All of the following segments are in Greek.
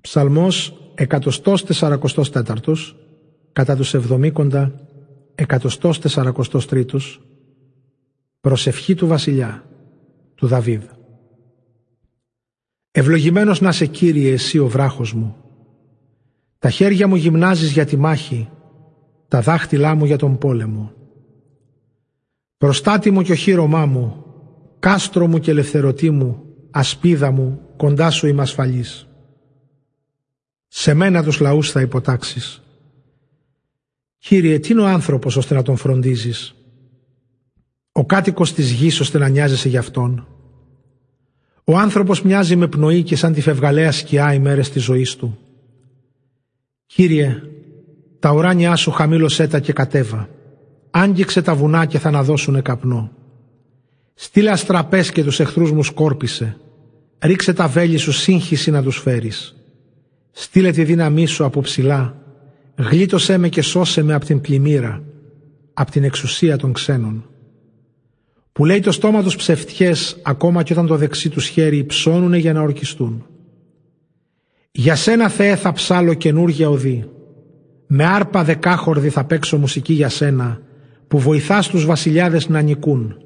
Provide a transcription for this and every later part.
Ψαλμός 144 κατά τους εβδομήκοντα 143 Προσευχή του βασιλιά του Δαβίδ. Ευλογημένος να σε Κύριε εσύ ο βράχος μου. Τα χέρια μου γυμνάζεις για τη μάχη Τα δάχτυλά μου για τον πόλεμο. Προστάτη μου και οχύρωμά μου Κάστρο μου και ελευθερωτή μου Ασπίδα μου κοντά σου είμαι ασφαλής σε μένα τους λαούς θα υποτάξεις. Κύριε, τι είναι ο άνθρωπος ώστε να τον φροντίζεις; Ο κάτοικος της γης ώστε να νοιάζεσαι για αυτόν; Ο άνθρωπος μοιάζει με πνοή και σαν τη φευγαλαία σκιά οι μέρες της ζωής του. Κύριε, τα ουράνια σου χαμήλωσέ τα και κατέβα. Άγγιξε τα βουνά και θα αναδώσουνε καπνό. Στείλε αστραπές και τους εχθρούς μου σκόρπισε. Ρίξε τα βέλη σου σύγχυση να τους φέρεις. Στείλε τη δύναμή σου από ψηλά, γλίτωσέ με και σώσε με από την πλημμύρα, από την εξουσία των ξένων. Που λέει το στόμα τους ψευτιές, ακόμα και όταν το δεξί τους χέρι ψώνουνε για να ορκιστούν. Για σένα Θεέ θα ψάλω καινούργια οδή, με άρπα δεκάχορδη θα παίξω μουσική για σένα, που βοηθάς τους βασιλιάδες να νικούν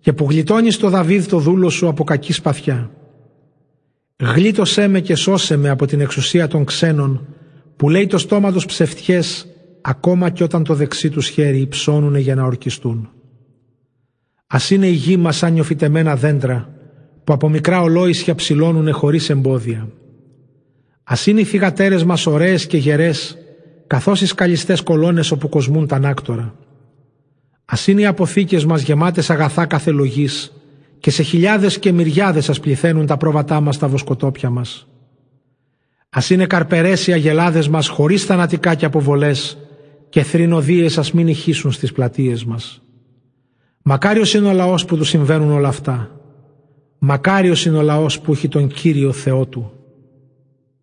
και που γλιτώνεις το Δαβίδ το δούλο σου από κακής σπαθιά. Γλίτωσέ με και σώσε με από την εξουσία των ξένων που λέει το στόμα τους ψευτιές ακόμα και όταν το δεξί τους χέρι υψώνουνε για να ορκιστούν. Ας είναι η γη μας σαν νιοφυτεμένα δέντρα που από μικρά ολόησια ψηλώνουνε χωρίς εμπόδια. Ας είναι οι θυγατέρες μας ωραίες και γερές καθώς οι σκαλιστές κολόνες όπου κοσμούν τα νάκτορα. Ας είναι οι αποθήκες μας γεμάτες αγαθά κάθε λογής και σε χιλιάδες και μυριάδες σας πληθαίνουν τα πρόβατά μας στα βοσκοτόπια μας. Ας είναι καρπερές οι αγελάδες μας χωρίς θανατικά και αποβολές και θρηνοδίες ας μην ηχήσουν στις πλατείες μας. Μακάριος είναι ο λαός που του συμβαίνουν όλα αυτά. Μακάριος είναι ο λαός που έχει τον Κύριο Θεό του.